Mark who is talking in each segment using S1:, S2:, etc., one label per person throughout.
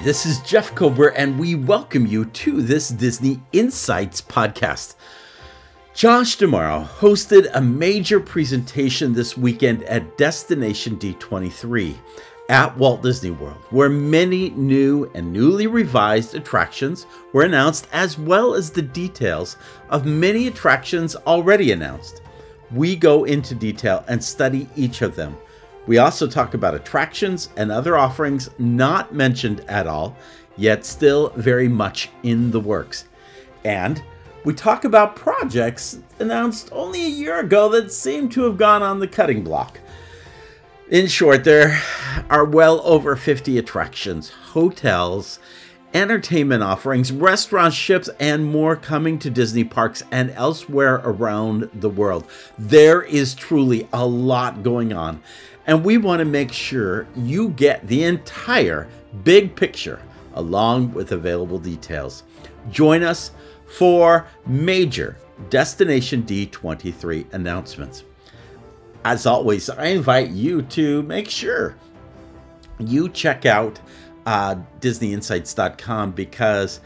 S1: Hi, this is Jeff Kober, and we welcome you to this Disney Insights podcast. Josh D'Amaro hosted a major presentation this weekend at Destination D23 at Walt Disney World, where many new and newly revised attractions were announced, as well as the details of many attractions already announced. We go into detail and study each of them we also talk about attractions and other offerings not mentioned at all, yet still very much in the works. And we talk about projects announced only a year ago that seem to have gone on the cutting block. In short, there are well over 50 attractions, hotels, entertainment offerings, restaurants, ships, and more coming to Disney parks and elsewhere around the world. There is truly a lot going on and we want to make sure you get the entire big picture along with available details. Join us for major Destination D23 announcements. As always, I invite you to make sure you check out uh, DisneyInsights.com because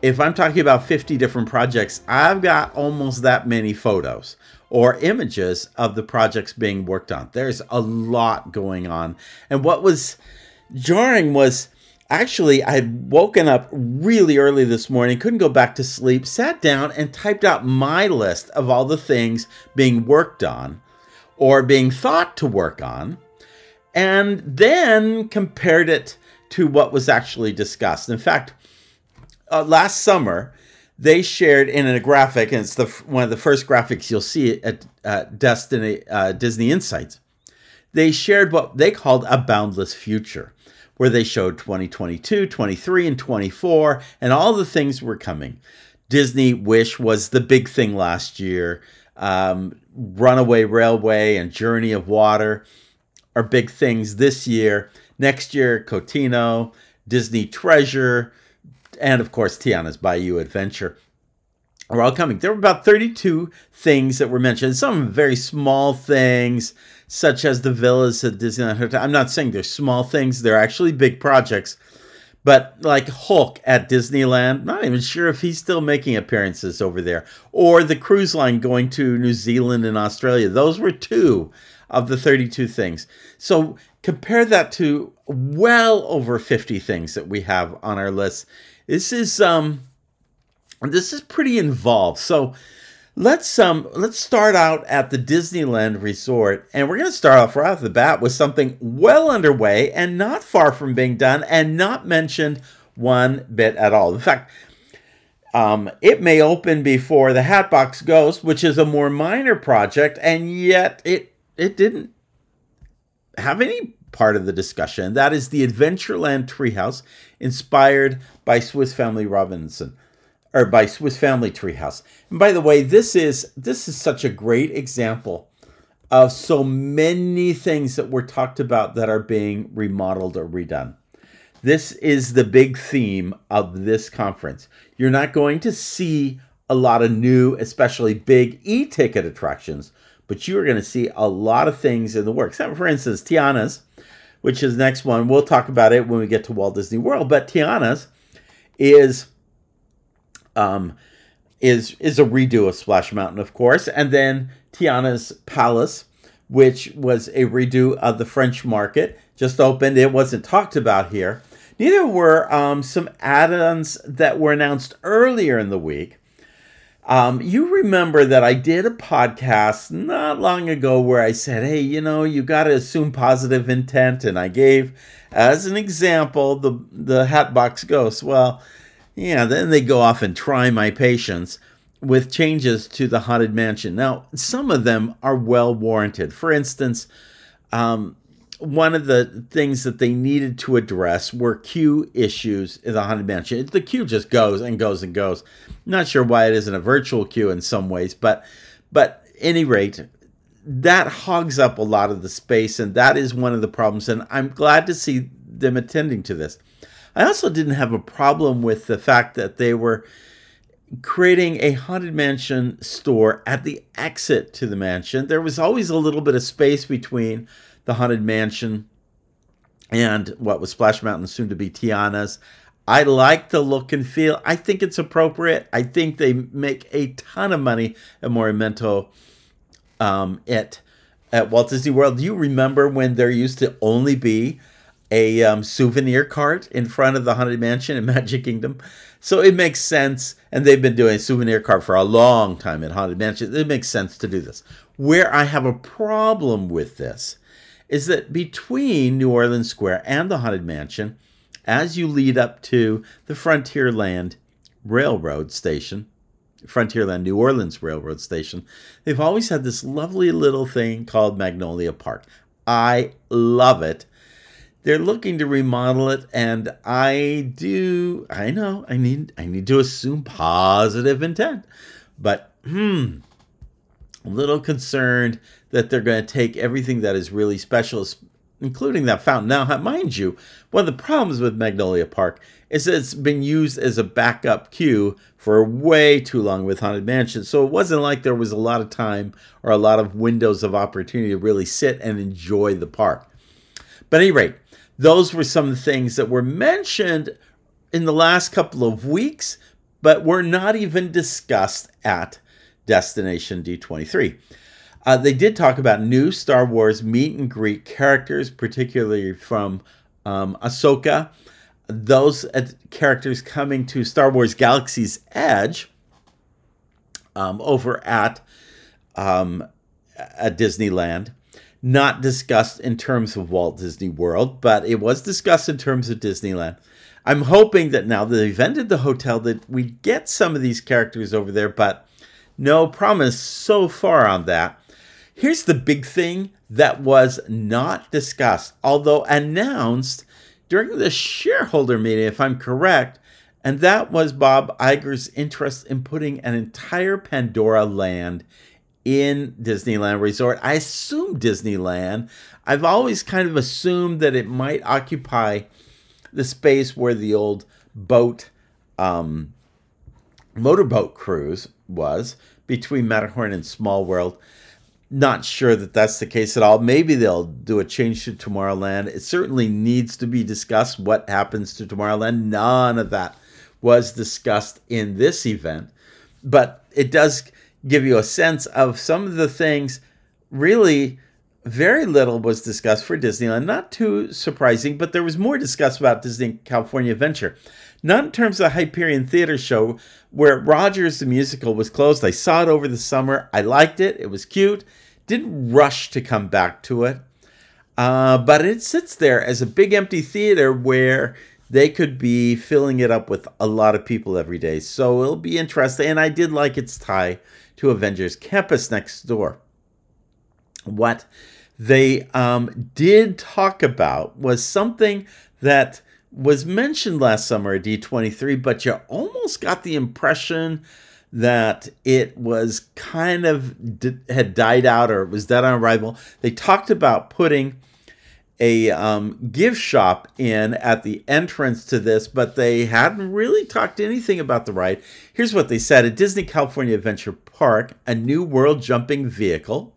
S1: if I'm talking about 50 different projects, I've got almost that many photos or images of the projects being worked on. There's a lot going on. And what was jarring was actually I had woken up really early this morning, couldn't go back to sleep, sat down and typed out my list of all the things being worked on or being thought to work on, and then compared it to what was actually discussed. In fact, uh, last summer, they shared in a graphic, and it's the one of the first graphics you'll see at uh, Destiny uh, Disney Insights. They shared what they called a boundless future, where they showed 2022, 23, and 24, and all the things were coming. Disney Wish was the big thing last year. Um, Runaway Railway and Journey of Water are big things this year. Next year, Cotino, Disney Treasure, and of course Tiana's Bayou Adventure are all coming. There were about 32 things that were mentioned. Some very small things, such as the villas at Disneyland Hotel. I'm not saying they're small things; they're actually big projects. But like Hulk at Disneyland, not even sure if he's still making appearances over there. Or the cruise line going to New Zealand and Australia. Those were two of the 32 things. So compare that to well over 50 things that we have on our list this is um this is pretty involved. So let's um let's start out at the Disneyland Resort, and we're gonna start off right off the bat with something well underway and not far from being done, and not mentioned one bit at all. In fact, um, it may open before the Hatbox Ghost, which is a more minor project, and yet it it didn't have any part of the discussion. That is the Adventureland Treehouse, inspired by Swiss Family Robinson, or by Swiss Family Treehouse. And by the way, this is this is such a great example of so many things that were talked about that are being remodeled or redone. This is the big theme of this conference. You're not going to see a lot of new, especially big e-ticket attractions, but you are going to see a lot of things in the works. For instance, Tiana's which is next one. We'll talk about it when we get to Walt Disney World. But Tiana's is um, is is a redo of Splash Mountain, of course, and then Tiana's Palace, which was a redo of the French Market, just opened. It wasn't talked about here. Neither were um, some add-ons that were announced earlier in the week. Um, you remember that I did a podcast not long ago where I said, hey, you know, you got to assume positive intent. And I gave, as an example, the, the Hatbox Ghost. Well, yeah, then they go off and try my patience with changes to the Haunted Mansion. Now, some of them are well warranted. For instance, um, one of the things that they needed to address were queue issues in the Haunted Mansion. The queue just goes and goes and goes. Not sure why it isn't a virtual queue in some ways, but but any rate, that hogs up a lot of the space, and that is one of the problems. And I'm glad to see them attending to this. I also didn't have a problem with the fact that they were creating a haunted mansion store at the exit to the mansion. There was always a little bit of space between the Haunted Mansion and what was Splash Mountain, soon to be Tiana's. I like the look and feel. I think it's appropriate. I think they make a ton of money at Memento Mori um, at at Walt Disney World. Do you remember when there used to only be a um, souvenir cart in front of the Haunted Mansion in Magic Kingdom? So it makes sense, and they've been doing a souvenir cart for a long time at Haunted Mansion. It makes sense to do this. Where I have a problem with this is that between New Orleans Square and the Haunted Mansion, as you lead up to the Frontierland Railroad Station, Frontierland New Orleans Railroad Station, they've always had this lovely little thing called Magnolia Park. I love it. They're looking to remodel it, and I do. I know I need. I need to assume positive intent, but hmm, a little concerned that they're going to take everything that is really special, including that fountain. Now, mind you, one of the problems with Magnolia Park is that it's been used as a backup queue for way too long with Haunted Mansion. So it wasn't like there was a lot of time or a lot of windows of opportunity to really sit and enjoy the park. But at any rate, those were some things that were mentioned in the last couple of weeks, but were not even discussed at Destination D23. Uh, they did talk about new Star Wars meet and greet characters, particularly from um, Ahsoka. Those uh, characters coming to Star Wars Galaxy's Edge um, over at um, at Disneyland. Not discussed in terms of Walt Disney World, but it was discussed in terms of Disneyland. I'm hoping that now that they've ended the hotel, that we get some of these characters over there, but no promise so far on that. Here's the big thing that was not discussed, although announced during the shareholder meeting, if I'm correct, and that was Bob Iger's interest in putting an entire Pandora land in Disneyland Resort. I assume Disneyland. I've always kind of assumed that it might occupy the space where the old boat, um, motorboat cruise was between Matterhorn and Small World not sure that that's the case at all. Maybe they'll do a change to Tomorrowland. It certainly needs to be discussed what happens to Tomorrowland. None of that was discussed in this event, but it does give you a sense of some of the things really very little was discussed for Disneyland. Not too surprising, but there was more discussed about Disney California Adventure. Not in terms of the Hyperion Theater show, where Rogers the musical was closed. I saw it over the summer. I liked it. It was cute. Didn't rush to come back to it. Uh, but it sits there as a big empty theater where they could be filling it up with a lot of people every day. So it'll be interesting. And I did like its tie to Avengers Campus next door. What they um, did talk about was something that was mentioned last summer at D23, but you almost got the impression that it was kind of had died out or it was dead on arrival. They talked about putting a um, gift shop in at the entrance to this, but they hadn't really talked anything about the ride. Here's what they said at Disney California Adventure Park, a new world jumping vehicle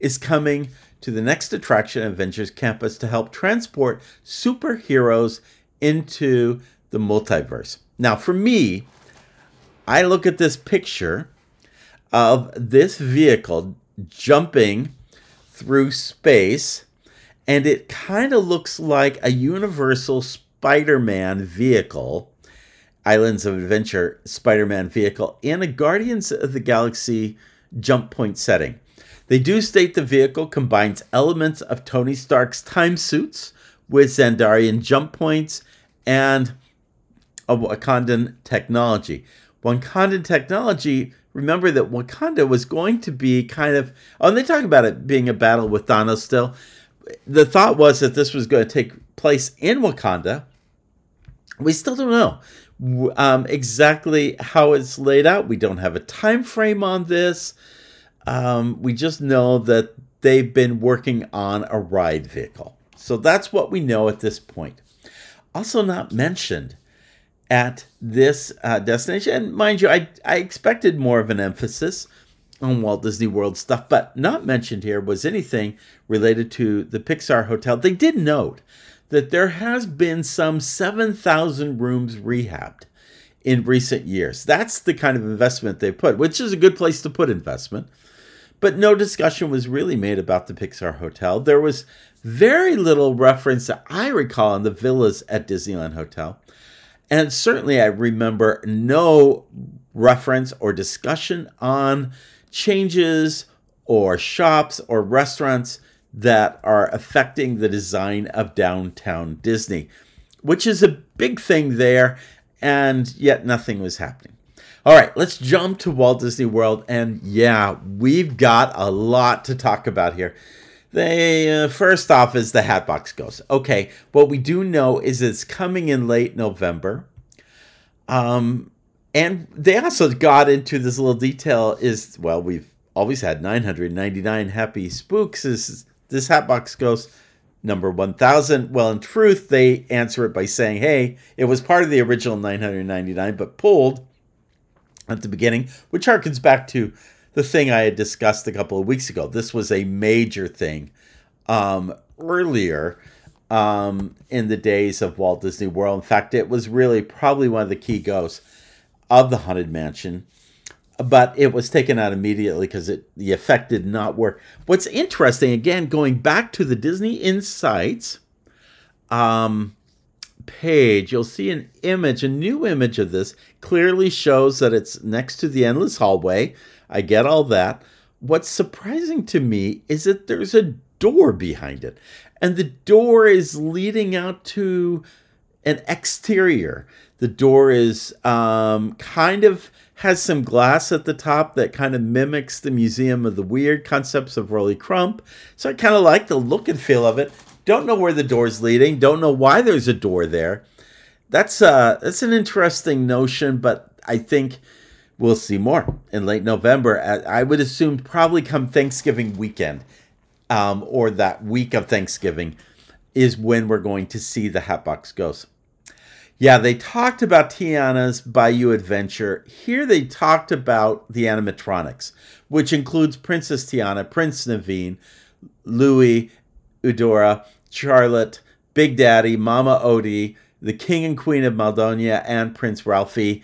S1: is coming to the next attraction Avengers Campus to help transport superheroes into the multiverse. Now, for me, I look at this picture of this vehicle jumping through space, and it kind of looks like a Universal Spider Man vehicle, Islands of Adventure Spider Man vehicle, in a Guardians of the Galaxy jump point setting. They do state the vehicle combines elements of Tony Stark's time suits with Xandarian jump points and Wakandan technology. Wakandan technology, remember that Wakanda was going to be kind of, oh, and they talk about it being a battle with Thanos still. The thought was that this was going to take place in Wakanda. We still don't know um, exactly how it's laid out. We don't have a time frame on this. Um, we just know that they've been working on a ride vehicle. So that's what we know at this point. Also, not mentioned at this uh, destination. And mind you, I, I expected more of an emphasis on Walt Disney World stuff, but not mentioned here was anything related to the Pixar Hotel. They did note that there has been some 7,000 rooms rehabbed in recent years. That's the kind of investment they put, which is a good place to put investment. But no discussion was really made about the Pixar Hotel. There was very little reference that I recall on the villas at Disneyland Hotel. And certainly I remember no reference or discussion on changes or shops or restaurants that are affecting the design of downtown Disney, which is a big thing there, and yet nothing was happening. All right, let's jump to Walt Disney World, and yeah, we've got a lot to talk about here. They uh, first off is the Hatbox Ghost. Okay, what we do know is it's coming in late November. Um, and they also got into this little detail is well, we've always had 999 happy spooks. Is this Hatbox Ghost number 1000? Well, in truth, they answer it by saying, hey, it was part of the original 999, but pulled at the beginning, which harkens back to the thing I had discussed a couple of weeks ago. This was a major thing um, earlier um, in the days of Walt Disney World. In fact, it was really probably one of the key ghosts of the Haunted Mansion but it was taken out immediately because it the effect did not work. What's interesting, again, going back to the Disney Insights um, page, you'll see an image, a new image of this clearly shows that it's next to the endless hallway. I get all that. What's surprising to me is that there's a door behind it, and the door is leading out to an exterior. The door is um, kind of has some glass at the top that kind of mimics the Museum of the Weird concepts of Rolly Crump. So I kind of like the look and feel of it. Don't know where the door's leading. Don't know why there's a door there. That's uh that's an interesting notion, but I think we'll see more in late November. I would assume probably come Thanksgiving weekend, um, or that week of Thanksgiving, is when we're going to see the Hatbox Ghost. Yeah, they talked about Tiana's Bayou Adventure. Here they talked about the animatronics, which includes Princess Tiana, Prince Naveen, Louis, Eudora, Charlotte, Big Daddy, Mama Odie, the King and Queen of Maldonia, and Prince Ralphie.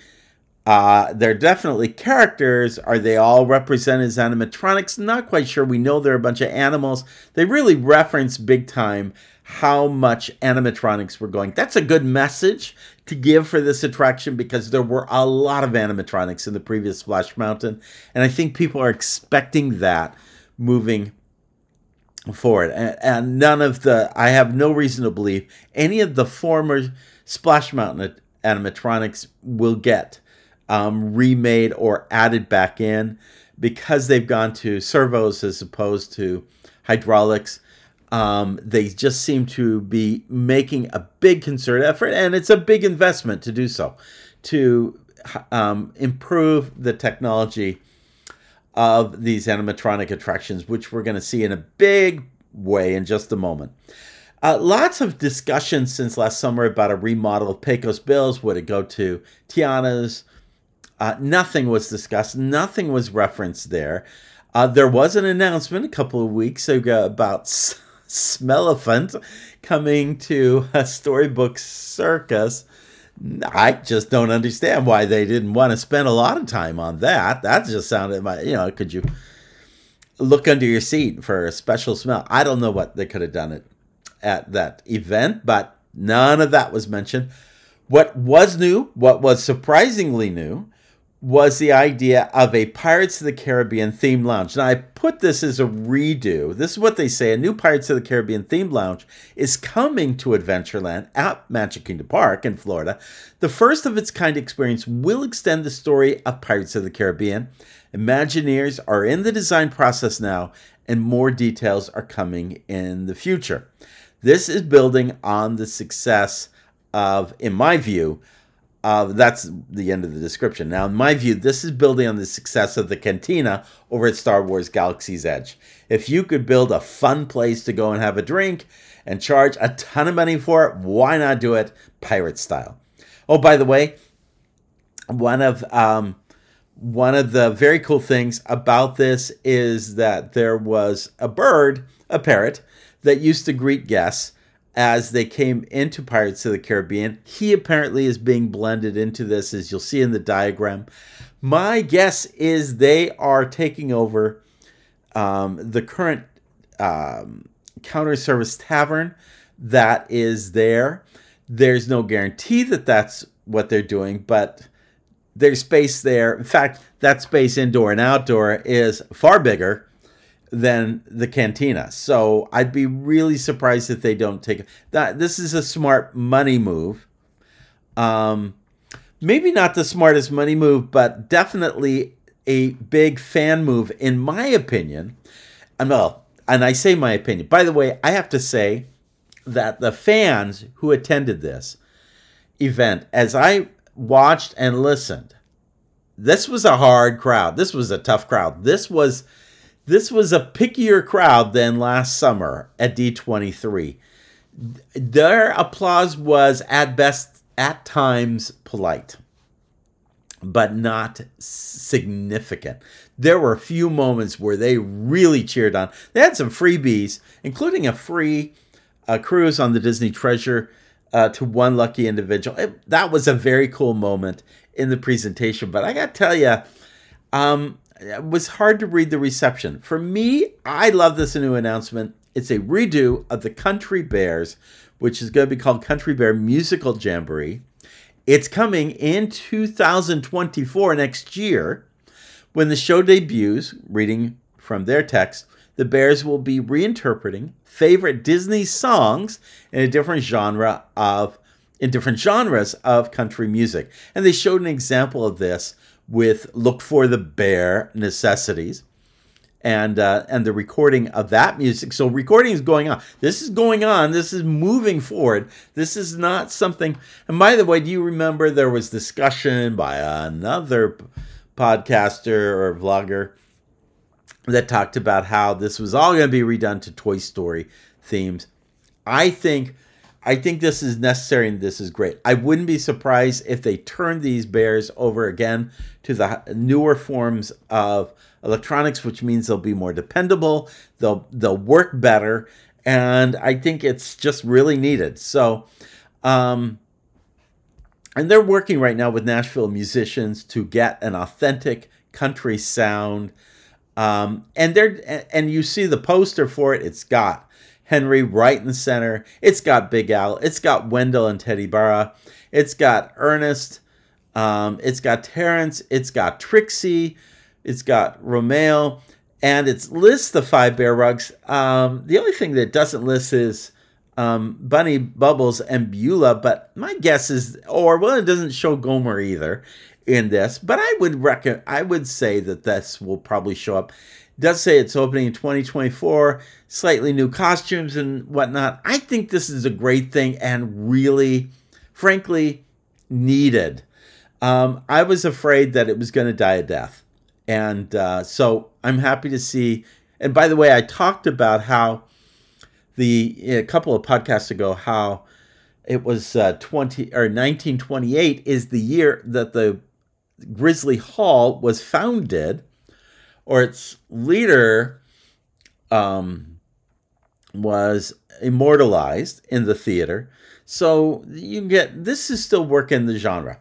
S1: Uh, they're definitely characters. Are they all represented as animatronics? Not quite sure. We know they're a bunch of animals. They really reference big time how much animatronics were going. That's a good message to give for this attraction because there were a lot of animatronics in the previous Splash Mountain, and I think people are expecting that moving forward. And, and none of the, I have no reason to believe any of the former Splash Mountain animatronics will get um, remade or added back in because they've gone to servos as opposed to hydraulics. Um, they just seem to be making a big concerted effort, and it's a big investment to do so, to um, improve the technology of these animatronic attractions, which we're going to see in a big way in just a moment. Uh, lots of discussion since last summer about a remodel of Pecos Bills. Would it go to Tiana's? Uh, nothing was discussed. Nothing was referenced there. Uh, there was an announcement a couple of weeks ago about Smellephant coming to a storybook circus. I just don't understand why they didn't want to spend a lot of time on that. That just sounded my, you know, could you look under your seat for a special smell? I don't know what they could have done it at that event, but none of that was mentioned. What was new, what was surprisingly new, was the idea of a Pirates of the Caribbean themed lounge. Now, I put this as a redo. This is what they say a new Pirates of the Caribbean themed lounge is coming to Adventureland at Magic Kingdom Park in Florida. The first of its kind experience will extend the story of Pirates of the Caribbean. Imagineers are in the design process now, and more details are coming in the future. This is building on the success of, in my view, uh, that's the end of the description. Now, in my view, this is building on the success of the Cantina over at Star Wars Galaxy's Edge. If you could build a fun place to go and have a drink and charge a ton of money for it, why not do it pirate style? Oh, by the way, one of um, one of the very cool things about this is that there was a bird, a parrot, that used to greet guests as they came into Pirates of the Caribbean. He apparently is being blended into this, as you'll see in the diagram. My guess is they are taking over um, the current um, counter service tavern that is there. There's no guarantee that that's what they're doing, but there's space there. In fact, that space indoor and outdoor is far bigger than the cantina. So I'd be really surprised if they don't take that. This is a smart money move. Um, maybe not the smartest money move, but definitely a big fan move, in my opinion. And well, and I say my opinion. By the way, I have to say that the fans who attended this event, as I watched and listened, this was a hard crowd. This was a tough crowd. This was this was a pickier crowd than last summer at D23. Their applause was at best, at times, polite, but not significant. There were a few moments where they really cheered on. They had some freebies, including a free uh, cruise on the Disney Treasure uh, to one lucky individual. It, that was a very cool moment in the presentation. But I got to tell you, um, it was hard to read the reception. For me, I love this new announcement. It's a redo of the Country Bears, which is going to be called Country Bear Musical Jamboree. It's coming in 2024, next year. When the show debuts, reading from their text, the Bears will be reinterpreting favorite Disney songs in a different genre of in different genres of country music. And they showed an example of this with Look for the Bear Necessities and uh, and the recording of that music. So recording is going on. This is going on. This is moving forward. This is not something. And by the way, do you remember there was discussion by another podcaster or vlogger that talked about how this was all going to be redone to Toy Story themes? I think I think this is necessary and this is great. I wouldn't be surprised if they turn these bears over again to the newer forms of electronics, which means they'll be more dependable, they'll they'll work better, and I think it's just really needed. So, um, and they're working right now with Nashville musicians to get an authentic country sound. Um, and they're and you see the poster for it. It's got Henry right in the center. It's got Big Al. It's got Wendell and Teddi Barra. It's got Ernest. Um, it's got Terrence. It's got Trixie. It's got Romeo. And it lists the five bear rugs. Um, the only thing that doesn't list is um, Bunny, Bubbles, and Beulah. But my guess is, or well, it doesn't show Gomer either in this. But I would reckon, I would say that this will probably show up does say it's opening in 2024, slightly new costumes and whatnot. I think this is a great thing and really, frankly, needed. Um, I was afraid that it was going to die a death. And uh, so I'm happy to see. And by the way, I talked about how the a couple of podcasts ago how it was uh, 20 or 1928 is the year that the Grizzly Hall was founded or its leader um, was immortalized in the theater. So you get this is still working the genre.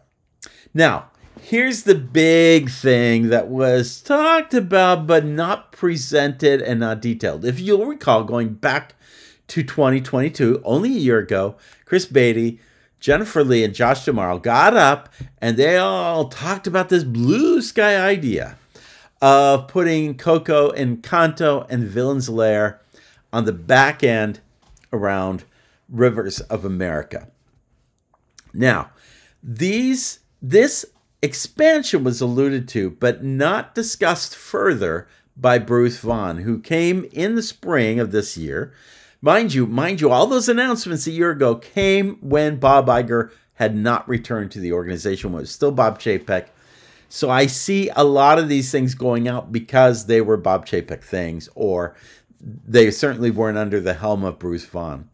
S1: Now, here's the big thing that was talked about but not presented and not detailed. If you'll recall, going back to 2022, only a year ago, Chris Beatty, Jennifer Lee, and Josh D'Amaro got up and they all talked about this blue sky idea of putting Coco Encanto and Villain's Lair on the back end around Rivers of America. Now, these this expansion was alluded to, but not discussed further by Bruce Vaughn, who came in the spring of this year. Mind you, mind you, all those announcements a year ago came when Bob Iger had not returned to the organization, was still Bob Chapek so I see a lot of these things going out because they were Bob Chapek things, or they certainly weren't under the helm of Bruce Vaughn.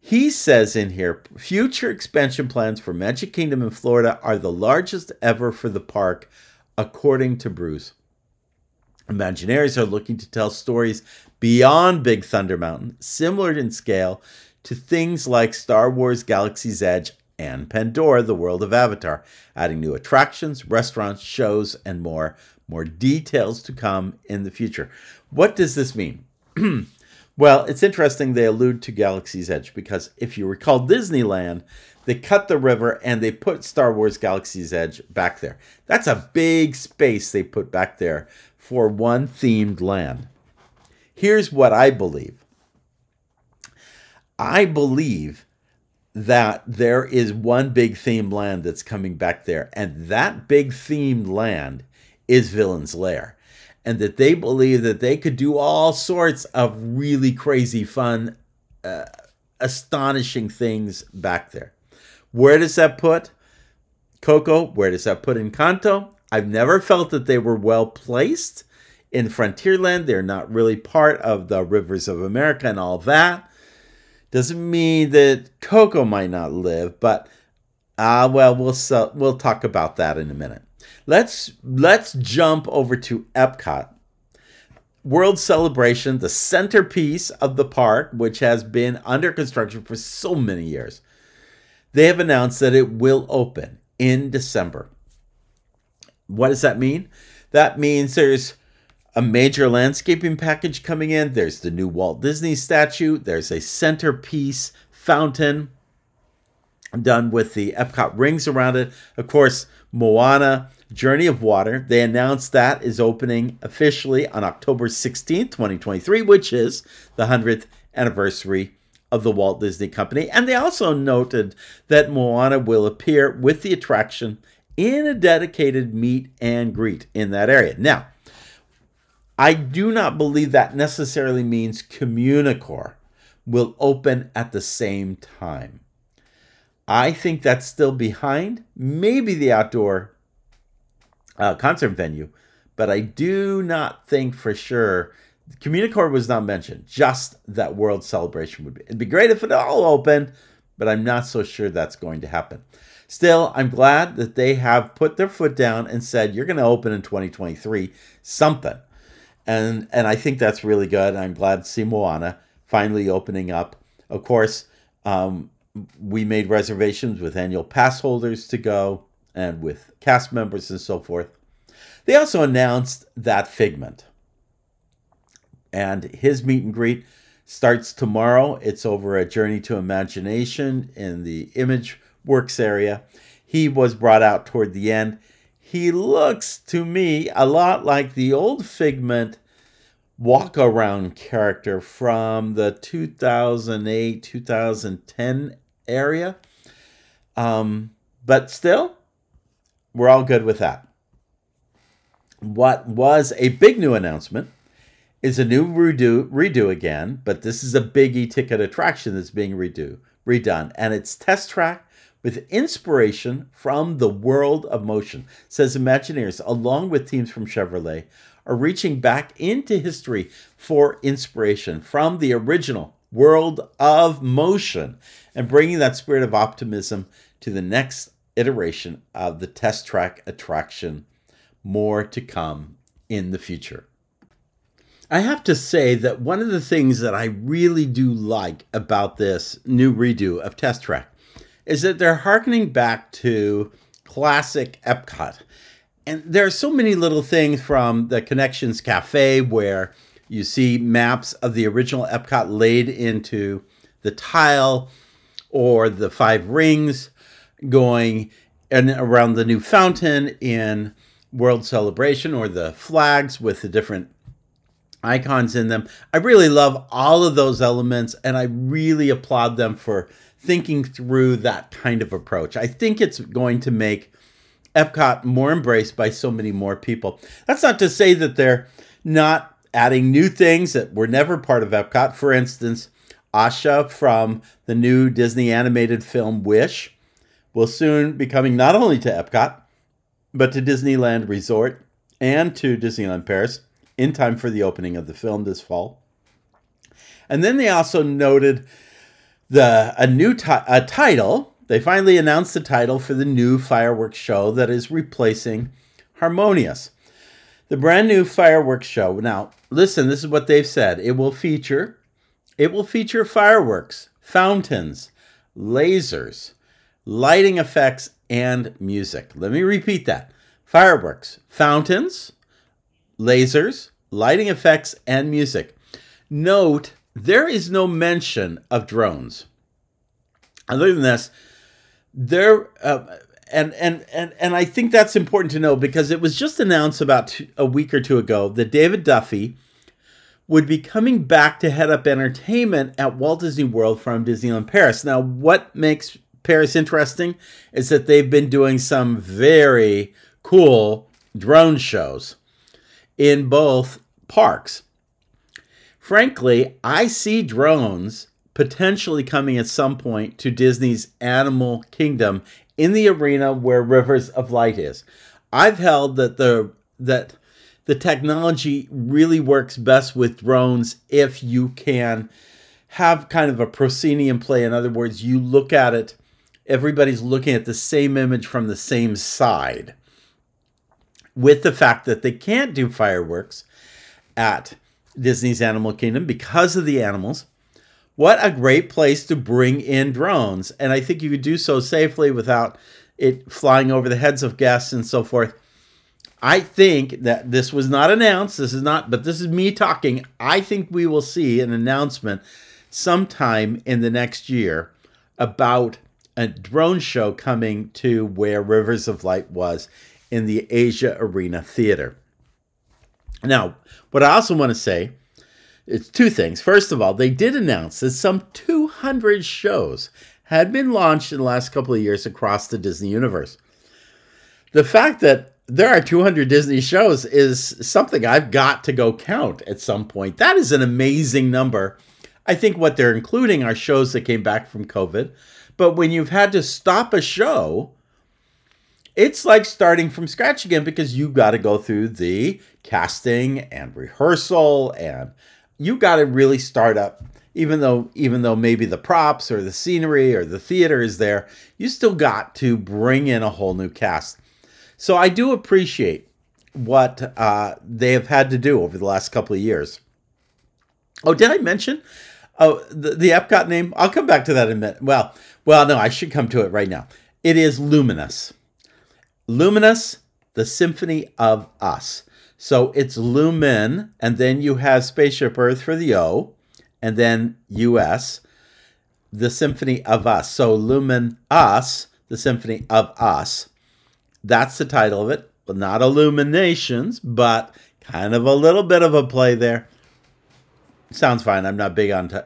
S1: He says in here future expansion plans for Magic Kingdom in Florida are the largest ever for the park, according to Bruce. Imagineers are looking to tell stories beyond Big Thunder Mountain, similar in scale to things like Star Wars Galaxy's Edge and Pandora, the world of Avatar, adding new attractions, restaurants, shows, and more. More details to come in the future. What does this mean? well, it's interesting they allude to Galaxy's Edge because if you recall Disneyland, they cut the river and they put Star Wars Galaxy's Edge back there. That's a big space they put back there for one themed land. Here's what I believe I believe that there is one big themed land that's coming back there, and that big themed land is Villain's Lair. And that they believe that they could do all sorts of really crazy, fun, uh, astonishing things back there. Where does that put Coco? Where does that put Encanto? I've never felt that they were well placed in Frontierland. They're not really part of the Rivers of America and all that. Doesn't mean that Coco might not live, but ah, uh, well, we'll we'll talk about that in a minute. Let's let's jump over to Epcot. World Celebration, the centerpiece of the park, which has been under construction for so many years. They have announced that it will open in December. What does that mean? That means there's a major landscaping package coming in. There's the new Walt Disney statue. There's a centerpiece fountain done with the Epcot rings around it. Of course, Moana Journey of Water. They announced that is opening officially on October 16th, 2023, which is the 100th anniversary of the Walt Disney Company. And they also noted that Moana will appear with the attraction in a dedicated meet and greet in that area. Now, I do not believe that necessarily means Communicore will open at the same time. I think that's still behind, maybe the outdoor uh, concert venue, but I do not think for sure. Communicore was not mentioned, just that World Celebration would be. It'd be great if it all opened, but I'm not so sure that's going to happen. Still, I'm glad that they have put their foot down and said, you're going to open in 2023 something and and I think that's really good. I'm glad to see Moana finally opening up. Of course, um, we made reservations with annual pass holders to go and with cast members and so forth. They also announced that Figment and his meet and greet starts tomorrow. It's over at Journey to Imagination in the Image Works area. He was brought out toward the end he looks to me a lot like the old Figment walk around character from the 2008 2010 area. Um, but still, we're all good with that. What was a big new announcement is a new redo, redo again, but this is a big e-ticket attraction that's being redo, redone, and it's Test Track with inspiration from the world of motion, says Imagineers, along with teams from Chevrolet, are reaching back into history for inspiration from the original world of motion and bringing that spirit of optimism to the next iteration of the test track attraction. More to come in the future. I have to say that one of the things that I really do like about this new redo of Test Track is that they're harkening back to classic Epcot. And there are so many little things from the Connections Cafe where you see maps of the original Epcot laid into the tile or the five rings going and around the new fountain in World Celebration or the flags with the different icons in them. I really love all of those elements and I really applaud them for thinking through that kind of approach. I think it's going to make Epcot more embraced by so many more people. That's not to say that they're not adding new things that were never part of Epcot. For instance, Asha from the new Disney animated film Wish will soon be coming not only to Epcot, but to Disneyland Resort and to Disneyland Paris in time for the opening of the film this fall. And then they also noted the a new ti- a title. They finally announced the title for the new fireworks show that is replacing Harmonious. The brand new fireworks show. Now, listen, this is what they've said. It will feature it will feature fireworks fountains, lasers, lighting effects, and music. Let me repeat that fireworks, fountains, lasers, lighting effects, and music. Note there is no mention of drones. Other than this, there uh, and and and and I think that's important to know because it was just announced about a week or two ago that David Duffy would be coming back to head up entertainment at Walt Disney World from Disneyland Paris. Now, what makes Paris interesting is that they've been doing some very cool drone shows in both parks. Frankly, I see drones potentially coming at some point to Disney's Animal Kingdom in the arena where Rivers of Light is. I've held that the that the technology really works best with drones if you can have kind of a proscenium play. In other words, you look at it, everybody's looking at the same image from the same side. With the fact that they can't do fireworks at Disney's Animal Kingdom because of the animals, what a great place to bring in drones. And I think you could do so safely without it flying over the heads of guests and so forth. I think that this was not announced. This is not, but this is me talking. I think we will see an announcement sometime in the next year about a drone show coming to where Rivers of Light was in the Asia Arena Theater. Now, what I also want to say it's two things. First of all, they did announce that some 200 shows had been launched in the last couple of years across the Disney universe. The fact that there are 200 Disney shows is something I've got to go count at some point. That is an amazing number. I think what they're including are shows that came back from COVID. But when you've had to stop a show, it's like starting from scratch again because you've got to go through the casting and rehearsal and you got to really start up even though even though maybe the props or the scenery or the theater is there you still got to bring in a whole new cast. So i do appreciate what uh, they have had to do over the last couple of years. Oh did i mention? Oh the, the epcot name i'll come back to that in a minute. Well well no i should come to it right now. It is luminous. Luminous the symphony of us so it's Lumen, and then you have Spaceship Earth for the O, and then US, the Symphony of Us. So Lumen Us, the Symphony of Us. That's the title of it. Well, not Illuminations, but kind of a little bit of a play there. Sounds fine. I'm not big on. T-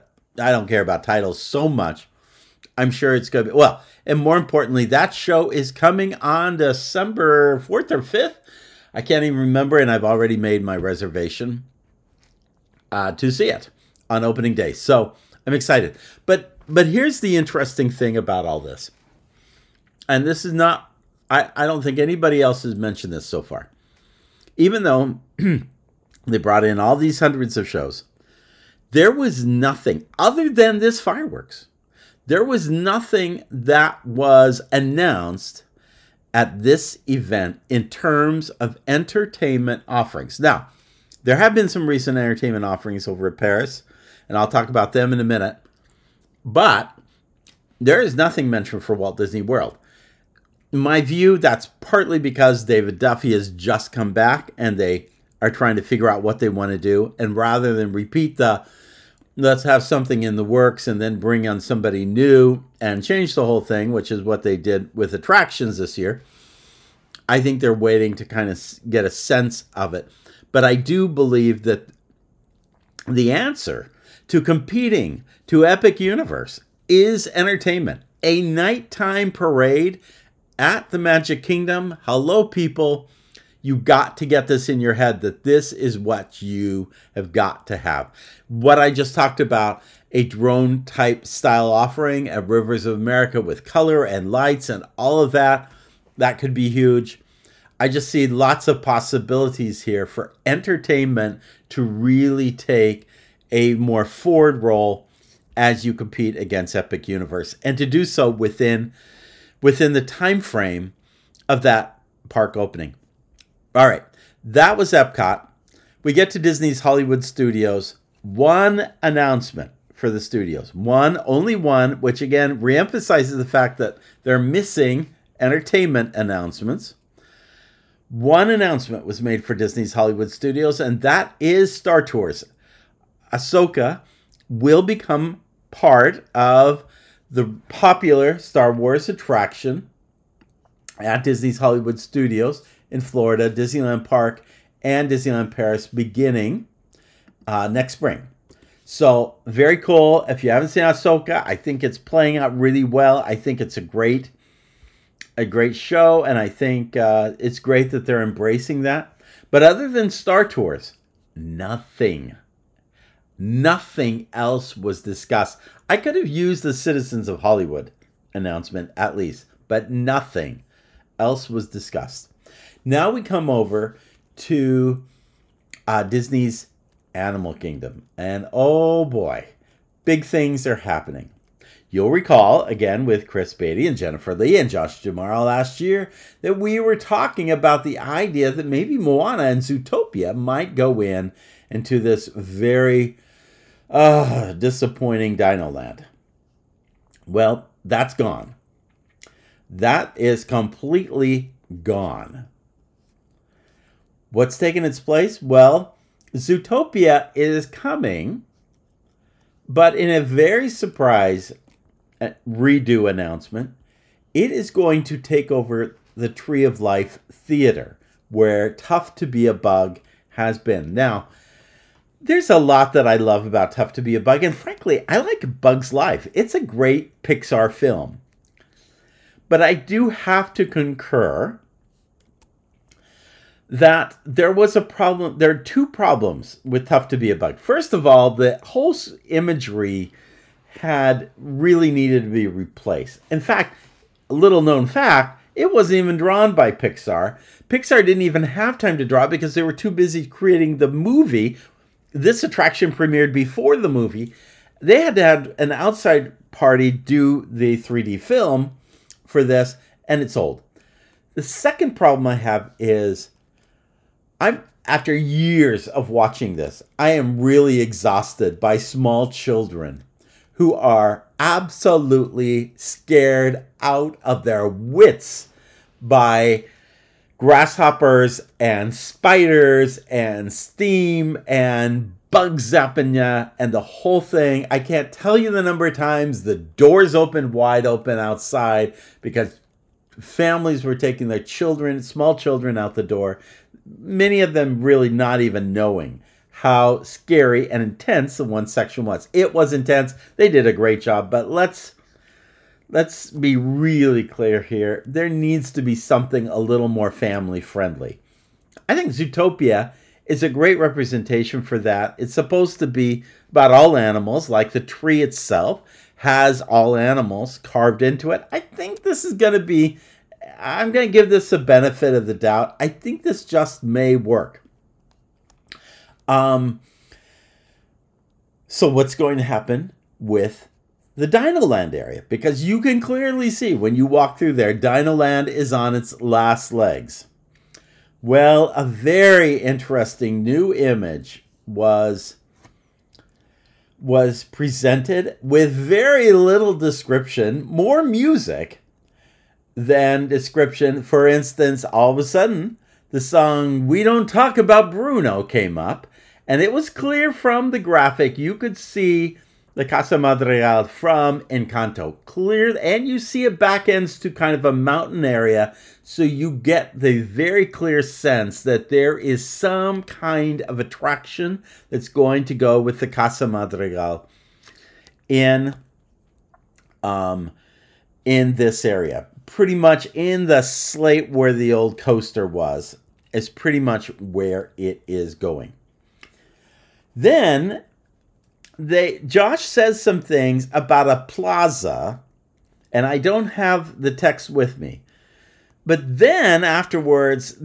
S1: I don't care about titles so much. I'm sure it's going to be well. And more importantly, that show is coming on December 4th or 5th. I can't even remember, and I've already made my reservation uh, to see it on opening day. So I'm excited. But but here's the interesting thing about all this, and this is not. I, I don't think anybody else has mentioned this so far. Even though they brought in all these hundreds of shows, there was nothing other than this fireworks. There was nothing that was announced at this event in terms of entertainment offerings. Now, there have been some recent entertainment offerings over at Paris, and I'll talk about them in a minute. But there is nothing mentioned for Walt Disney World. In my view, that's partly because David Duffy has just come back and they are trying to figure out what they want to do. And rather than repeat the let's have something in the works and then bring on somebody new and change the whole thing, which is what they did with attractions this year. I think they're waiting to kind of get a sense of it. But I do believe that the answer to competing to Epic Universe is entertainment. A nighttime parade at the Magic Kingdom. Hello, people you got to get this in your head that this is what you have got to have. What I just talked about a drone type style offering at Rivers of America with color and lights and all of that, that could be huge. I just see lots of possibilities here for entertainment to really take a more forward role as you compete against Epic Universe and to do so within within the time frame of that park opening. All right, that was Epcot. We get to Disney's Hollywood Studios. One announcement for the studios. One, only one, which again reemphasizes the fact that they're missing entertainment announcements. One announcement was made for Disney's Hollywood Studios, and that is Star Tours. Ahsoka will become part of the popular Star Wars attraction at Disney's Hollywood Studios in Florida, Disneyland Park, and Disneyland Paris beginning uh, next spring. So very cool. If you haven't seen Ahsoka, I think it's playing out really well. I think it's a great, a great show, and I think uh, it's great that they're embracing that. But other than Star Tours, nothing, nothing else was discussed. I could have used the Citizens of Hollywood announcement at least, but nothing else was discussed. Now we come over to uh, Disney's Animal Kingdom. And oh boy, big things are happening. You'll recall, again, with Chris Beatty and Jennifer Lee and Josh D'Amaro last year, that we were talking about the idea that maybe Moana and Zootopia might go in into this very uh, disappointing Dino Land. Well, that's gone. That is completely gone. What's taken its place? Well, Zootopia is coming, but in a very surprise uh, redo announcement, it is going to take over the Tree of Life Theater, where Tough to Be a Bug has been. Now, there's a lot that I love about Tough to Be a Bug, and frankly, I like Bug's Life. It's a great Pixar film. But I do have to concur that there was a problem. There are two problems with Tough to Be a Bug. First of all, the whole imagery had really needed to be replaced. In fact, a little known fact, it wasn't even drawn by Pixar. Pixar didn't even have time to draw because they were too busy creating the movie. This attraction premiered before the movie. They had to have an outside party do the 3D film for this, and it's old. The second problem I have is I'm after years of watching this, I am really exhausted by small children who are absolutely scared out of their wits by grasshoppers and spiders and steam and bug zapping you and the whole thing. I can't tell you the number of times the doors open wide open outside because families were taking their children, small children, out the door many of them really not even knowing how scary and intense the one section was. It was intense. They did a great job, but let's let's be really clear here. There needs to be something a little more family friendly. I think Zootopia is a great representation for that. It's supposed to be about all animals, like the tree itself has all animals carved into it. I think this is going to be I'm going to give this a benefit of the doubt. I think this just may work. Um, so, what's going to happen with the Dinoland area? Because you can clearly see when you walk through there, Dinoland is on its last legs. Well, a very interesting new image was was presented with very little description, more music, than description. For instance, all of a sudden, the song We Don't Talk About Bruno came up, and it was clear from the graphic you could see the Casa Madrigal from Encanto. Clear, and you see it back ends to kind of a mountain area, so you get the very clear sense that there is some kind of attraction that's going to go with the Casa Madrigal in um in this area pretty much in the slate where the old coaster was, is pretty much where it is going. Then they Josh says some things about a plaza, and I don't have the text with me. But then afterwards,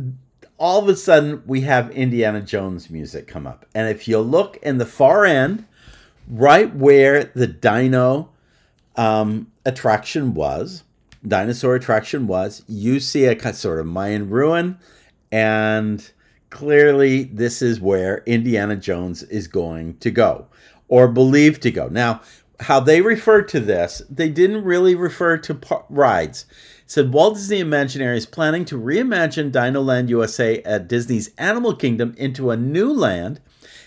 S1: all of a sudden we have Indiana Jones music come up. And if you look in the far end, right where the dino um, attraction was, dinosaur attraction was. You see a sort of Mayan ruin, and clearly this is where Indiana Jones is going to go. or believed to go. Now, how they referred to this, they didn't really refer to par- rides. It said Walt Disney Imagineering is planning to reimagine Dinoland USA at Disney's Animal Kingdom into a new land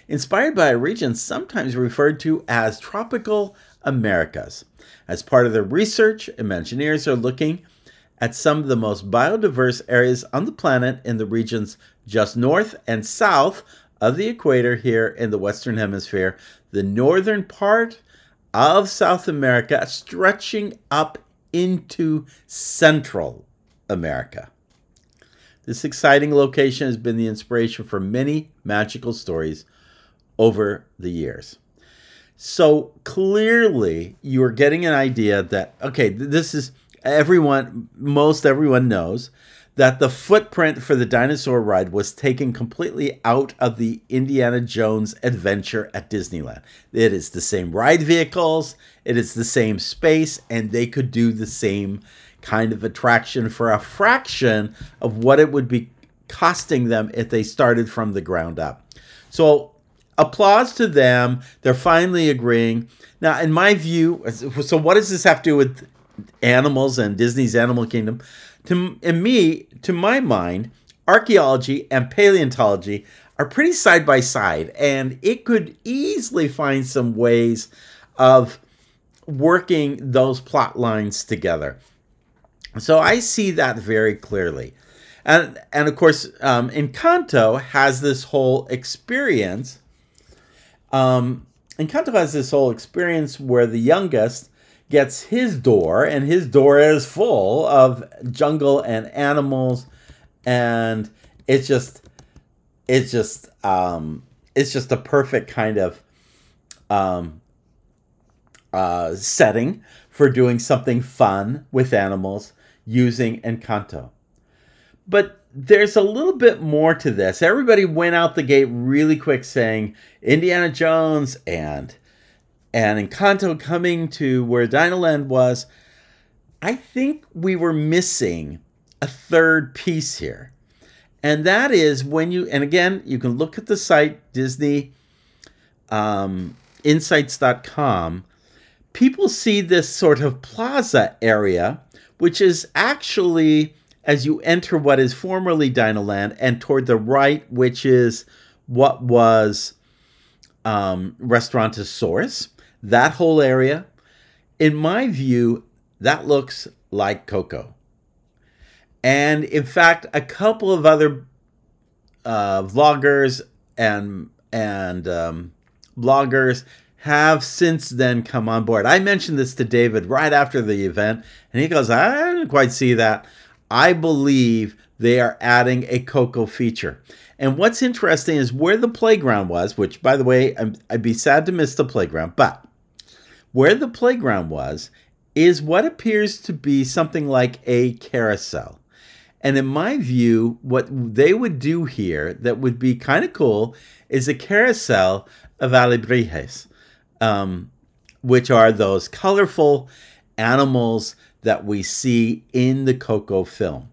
S1: inspired by a region sometimes referred to as tropical Americas. As part of their research, Imagineers are looking at some of the most biodiverse areas on the planet in the regions just north and south of the equator here in the Western Hemisphere, the northern part of South America stretching up into Central America. This exciting location has been the inspiration for many magical stories over the years. So clearly, you are getting an idea that, okay, this is everyone, most everyone knows that the footprint for the dinosaur ride was taken completely out of the Indiana Jones adventure at Disneyland. It is the same ride vehicles, it is the same space, and they could do the same kind of attraction for a fraction of what it would be costing them if they started from the ground up. So, applause to them. They're finally agreeing. Now, in my view, so what does this have to do with animals and Disney's Animal Kingdom? To in me, to my mind, archaeology and paleontology are pretty side by side, and it could easily find some ways of working those plot lines together. So I see that very clearly. And, and of course, um, Encanto has this whole experience. Um, Encanto has this whole experience where the youngest gets his door, and his door is full of jungle and animals, and it's just, it's just, um, it's just a perfect kind of um, uh, setting for doing something fun with animals using Encanto. But there's a little bit more to this. Everybody went out the gate really quick saying Indiana Jones and and Encanto coming to where Dinoland was, I think we were missing a third piece here. And that is when you, and again, you can look at the site, Disney um, insights.com. People see this sort of plaza area, which is actually as you enter what is formerly Dinoland, and toward the right, which is what was um, Restaurantosaurus that whole area, in my view, that looks like Coco. And in fact, a couple of other uh, vloggers and and um, bloggers have since then come on board. I mentioned this to David right after the event, and he goes, "I didn't quite see that." I believe they are adding a Coco feature. And what's interesting is where the playground was, which, by the way, I'd be sad to miss the playground, but where the playground was is what appears to be something like a carousel. And in my view, what they would do here that would be kind of cool is a carousel of alebrijes, um, which are those colorful animals that we see in the Coco film.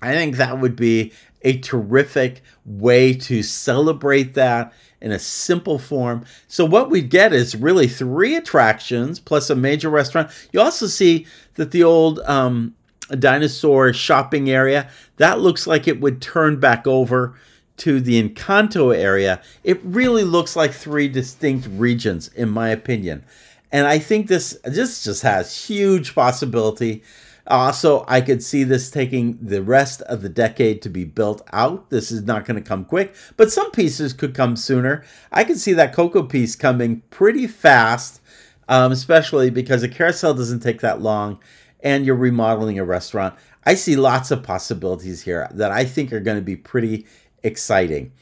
S1: I think that would be a terrific way to celebrate that in a simple form. So what we get is really three attractions plus a major restaurant. You also see that the old um, dinosaur shopping area that looks like it would turn back over to the Encanto area. It really looks like three distinct regions, in my opinion. And I think this this just has huge possibility also, I could see this taking the rest of the decade to be built out. This is not going to come quick, but some pieces could come sooner. I could see that Coco piece coming pretty fast, um, especially because a carousel doesn't take that long and you're remodeling a restaurant. I see lots of possibilities here that I think are going to be pretty exciting.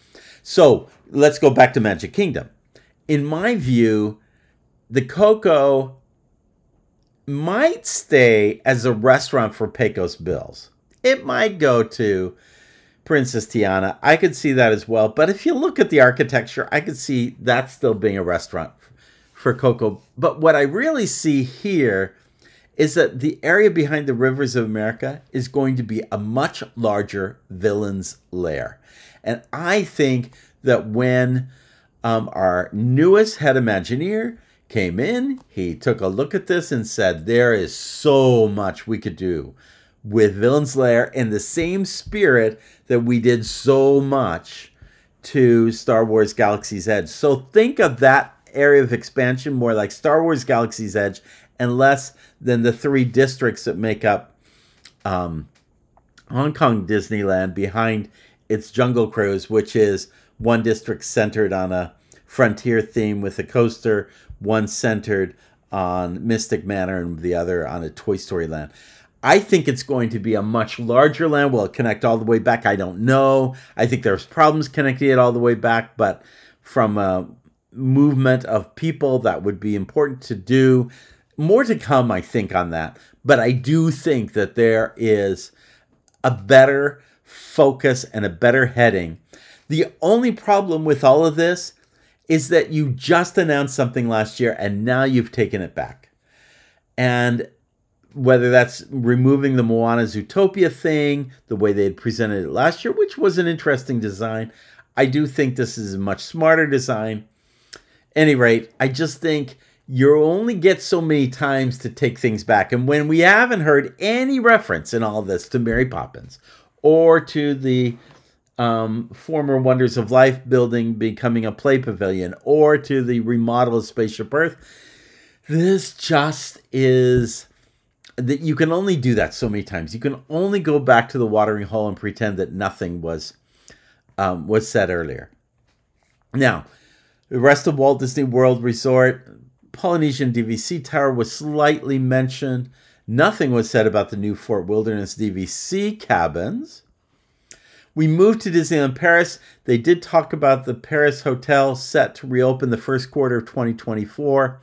S1: So let's go back to Magic Kingdom. In my view, the Coco might stay as a restaurant for Pecos Bills. It might go to Princess Tiana. I could see that as well. But if you look at the architecture, I could see that still being a restaurant for Coco. But what I really see here is that the area behind the rivers of America is going to be a much larger villain's lair. And I think that when Um, our newest head Imagineer came in, he took a look at this and said, There is so much we could do with Villain's Lair in the same spirit that we did so much to Star Wars Galaxy's Edge. So think of that area of expansion more like Star Wars Galaxy's Edge and less than the three districts that make up um, Hong Kong Disneyland behind its Jungle Cruise, which is one district centered on a frontier theme with a coaster, one centered on Mystic Manor, and the other on a Toy Story land. I think it's going to be a much larger land. Will it connect all the way back? I don't know. I think there's problems connecting it all the way back, but from a movement of people, that would be important to do. More to come, I think, on that. But I do think that there is a better focus and a better heading. The only problem with all of this is that you just announced something last year and now you've taken it back. And whether that's removing the Moana Zootopia thing, the way they had presented it last year, which was an interesting design, I do think this is a much smarter design. Any rate, I just think you only get so many times to take things back. And when we haven't heard any reference in all this to Mary Poppins or to the um, former Wonders of Life building becoming a play pavilion or to the remodel of Spaceship Earth, this just is that you can only do that so many times. You can only go back to the watering hole and pretend that nothing was um, was said earlier. Now, the rest of Walt Disney World Resort, Polynesian DVC Tower was slightly mentioned. Nothing was said about the new Fort Wilderness DVC cabins. We moved to Disneyland Paris. They did talk about the Paris hotel set to reopen the first quarter of 2024.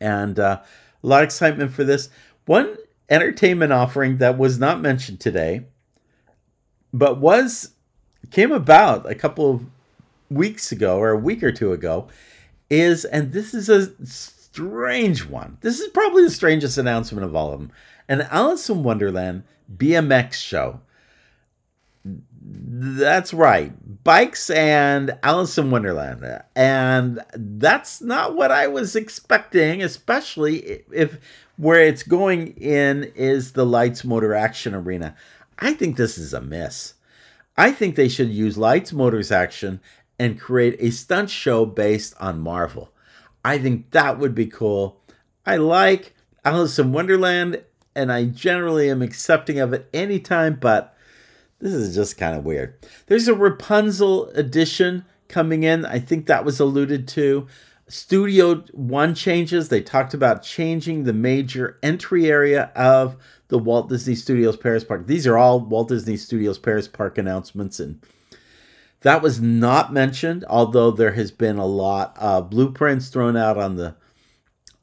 S1: And uh, a lot of excitement for this. One entertainment offering that was not mentioned today, but was came about a couple of weeks ago or a week or two ago, is and this is a strange one. This is probably the strangest announcement of all of them. An Alice in Wonderland BMX show. That's right. Bikes and Alice in Wonderland. And that's not what I was expecting, especially if where it's going in is the Lights Motor Action Arena. I think this is a miss. I think they should use Lights Motors Action and create a stunt show based on Marvel. I think that would be cool. I like Alice in Wonderland and I generally am accepting of it anytime, but this is just kind of weird. There's a Rapunzel edition coming in. I think that was alluded to. Studio One changes. They talked about changing the major entry area of the Walt Disney Studios Paris Park. These are all Walt Disney Studios Paris Park announcements, and that was not mentioned. Although there has been a lot of blueprints thrown out on the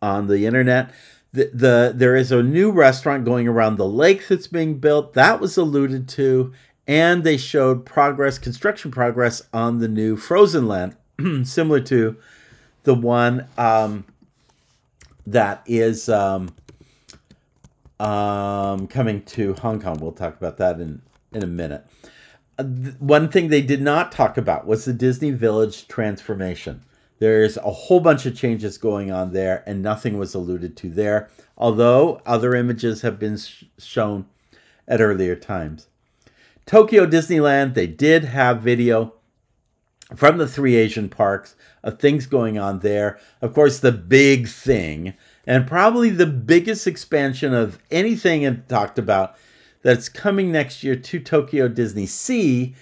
S1: on the internet. The, the there is a new restaurant going around the lake that's being built. That was alluded to, and they showed progress, construction progress on the new Frozen Land, similar to the one um, that is um, um, coming to Hong Kong. We'll talk about that in in a minute. Uh, th- one thing they did not talk about was the Disney Village transformation. There's a whole bunch of changes going on there, and nothing was alluded to there, although other images have been sh- shown at earlier times. Tokyo Disneyland, they did have video from the three Asian parks of things going on there. Of course, the big thing, and probably the biggest expansion of anything I've talked about that's coming next year to Tokyo Disney Sea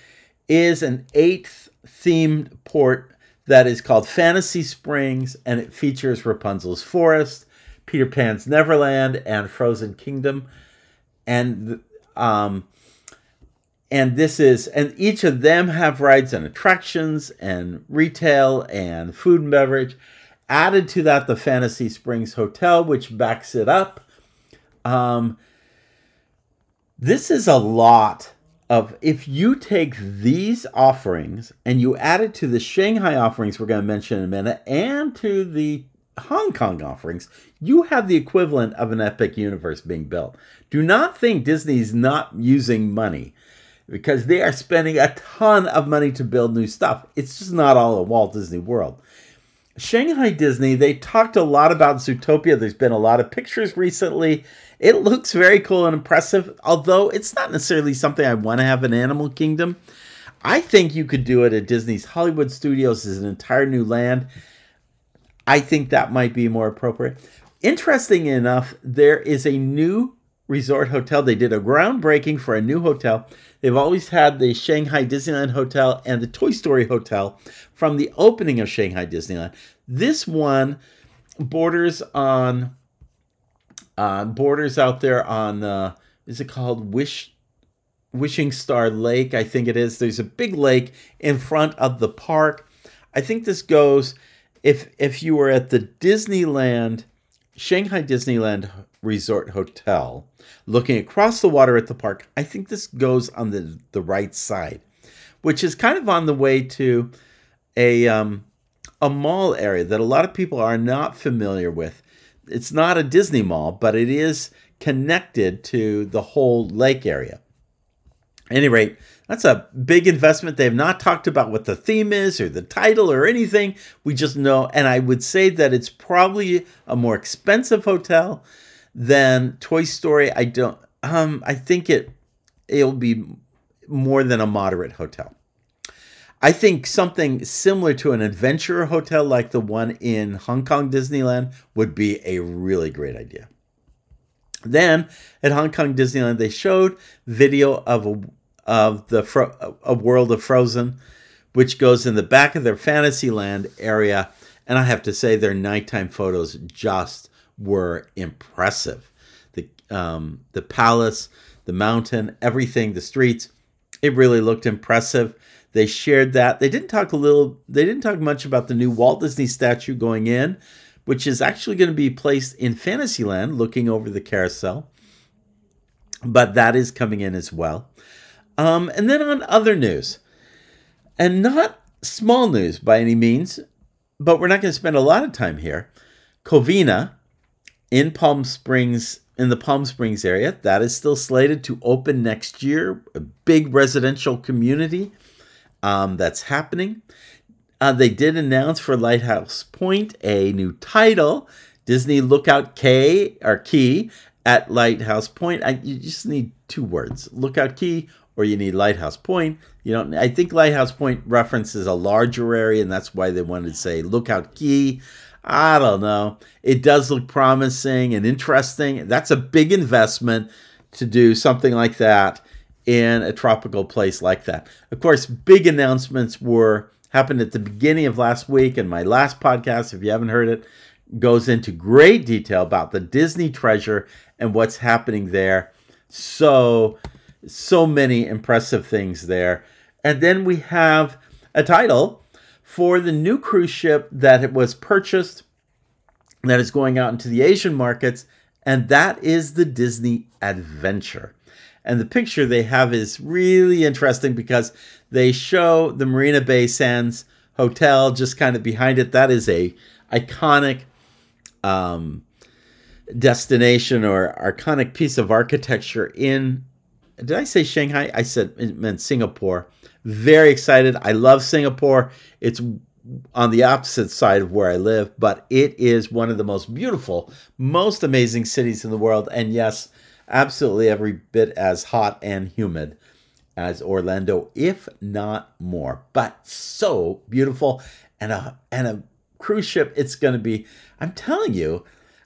S1: is an eighth themed port that is called Fantasy Springs, and it features Rapunzel's Forest, Peter Pan's Neverland, and Frozen Kingdom. And um, and this is and each of them have rides and attractions and retail and food and beverage added to that the fantasy springs hotel which backs it up. Um, this is a lot of if you take these offerings and you add it to the shanghai offerings we're going to mention in a minute and to the hong kong offerings you have the equivalent of an epic universe being built. Do not think disney's not using money because they are spending a ton of money to build new stuff. It's just not all at Walt Disney World. Shanghai Disney, they talked a lot about Zootopia. There's been a lot of pictures recently. It looks very cool and impressive, although it's not necessarily something I want to have in Animal Kingdom. I think you could do it at Disney's Hollywood Studios as an entire new land. I think that might be more appropriate. Interesting enough, there is a new resort hotel. They did a groundbreaking for a new hotel. They've always had the Shanghai Disneyland Hotel and the Toy Story Hotel from the opening of Shanghai Disneyland. This one borders on uh, borders out there on uh, is it called Wish Wishing Star Lake? I think it is. There's a big lake in front of the park. I think this goes if if you were at the Disneyland Shanghai Disneyland Resort Hotel, looking across the water at the park, I think this goes on the, the right side, which is kind of on the way to a um, a mall area that a lot of people are not familiar with. It's not a Disney mall, but it is connected to the whole lake area. At any rate, that's a big investment. They have not talked about what the theme is or the title or anything. We just know, and I would say that it's probably a more expensive hotel than Toy Story. I don't. Um, I think it it'll be more than a moderate hotel. I think something similar to an adventure hotel like the one in Hong Kong Disneyland would be a really great idea. Then at Hong Kong Disneyland, they showed video of a of the Fro- a world of Frozen, which goes in the back of their Fantasyland area. And I have to say, their nighttime photos just were impressive. The um, the palace, the mountain, everything, the streets, it really looked impressive. They shared that. They didn't talk a little. They didn't talk much about the new Walt Disney statue going in, which is actually going to be placed in Fantasyland, looking over the carousel. But that is coming in as well. Um, and then on other news, and not small news by any means, but we're not going to spend a lot of time here. Cotino in Palm Springs, in the Palm Springs area, that is still slated to open next year. A big residential community um, that's happening. Uh, they did announce for Lighthouse Point a new title, Disney Lookout Cay or Key at Lighthouse Point. I, you just need two words, Lookout Key or you need Lighthouse Point. You don't. I think Lighthouse Point references a larger area, and that's why they wanted to say Lookout Key. I don't know. It does look promising and interesting. That's a big investment to do something like that in a tropical place like that. Of course, big announcements were happened at the beginning of last week, and my last podcast, if you haven't heard it, goes into great detail about the Disney treasure and what's happening there. So so many impressive things there. And then we have a title for the new cruise ship that it was purchased that is going out into the Asian markets, and that is the Disney Adventure. And the picture they have is really interesting because they show the Marina Bay Sands Hotel just kind of behind it. That is a iconic um, destination or iconic piece of architecture in did I say Shanghai? I said it meant Singapore. Very excited. I love Singapore. It's on the opposite side of where I live, but it is one of the most beautiful, most amazing cities in the world. And yes, absolutely every bit as hot and humid as Orlando, if not more. But so beautiful. And a and a cruise ship, it's gonna be, I'm telling you,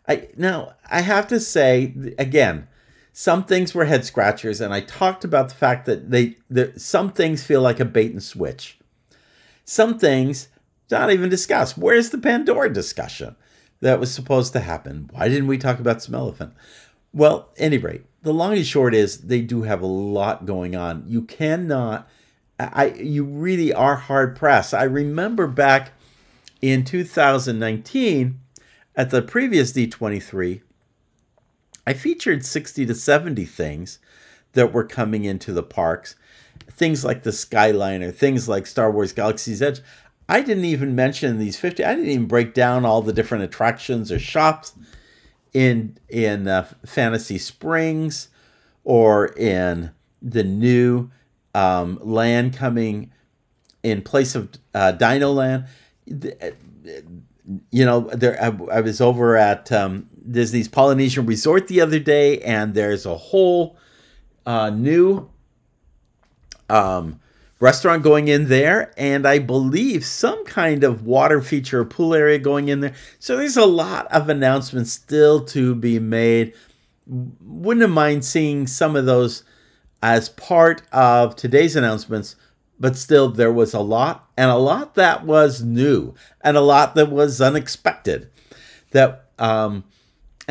S1: I now I have to say again, some things were head scratchers, and I talked about the fact that they that some things feel like a bait and switch. Some things not even discussed. Where's the Pandora discussion that was supposed to happen? Why didn't we talk about Smellephant? Well, any rate, the long and short is they do have a lot going on. You cannot I you really are hard pressed. I remember back in 2019 at the previous D23 I featured 60 to 70 things that were coming into the parks. Things like the Skyliner, things like Star Wars Galaxy's Edge. I didn't even mention these 50. I didn't even break down all the different attractions or shops in in uh, Fantasy Springs or in the new um, land coming in place of uh, Dino Land. You know, there I, I was over at um, Disney's Polynesian Resort the other day, and there's a whole uh, new um, restaurant going in there, and I believe some kind of water feature or pool area going in there. So there's a lot of announcements still to be made. Wouldn't have mind seeing some of those as part of today's announcements, but still there was a lot, and a lot that was new, and a lot that was unexpected. That um,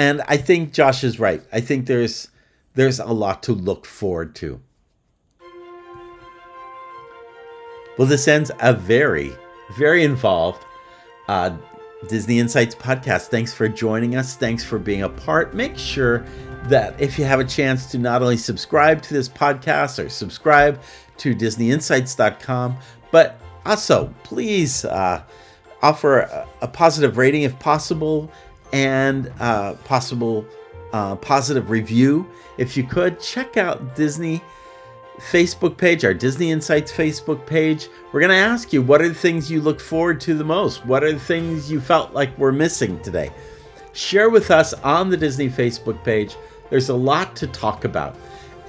S1: and I think Josh is right. I think there's there's a lot to look forward to. Well, this ends a very, very involved uh, Disney Insights podcast. Thanks for joining us. Thanks for being a part. Make sure that if you have a chance to not only subscribe to this podcast or subscribe to DisneyInsights.com, but also please uh, offer a, a, positive rating if possible and uh, possible uh, positive review. If you could, check out Disney Facebook page, our Disney Insights Facebook page. We're going to ask you what are the things you look forward to the most? What are the things you felt like were missing today? Share with us on the Disney Facebook page. There's a lot to talk about,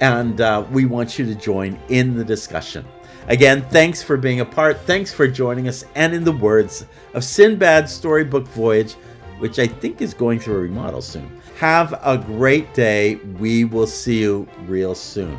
S1: and uh, we want you to join in the discussion. Again, thanks for being a part. Thanks for joining us. And in the words of Sindbad's storybook voyage, which I think is going through a remodel soon, have a great day. We will see you real soon.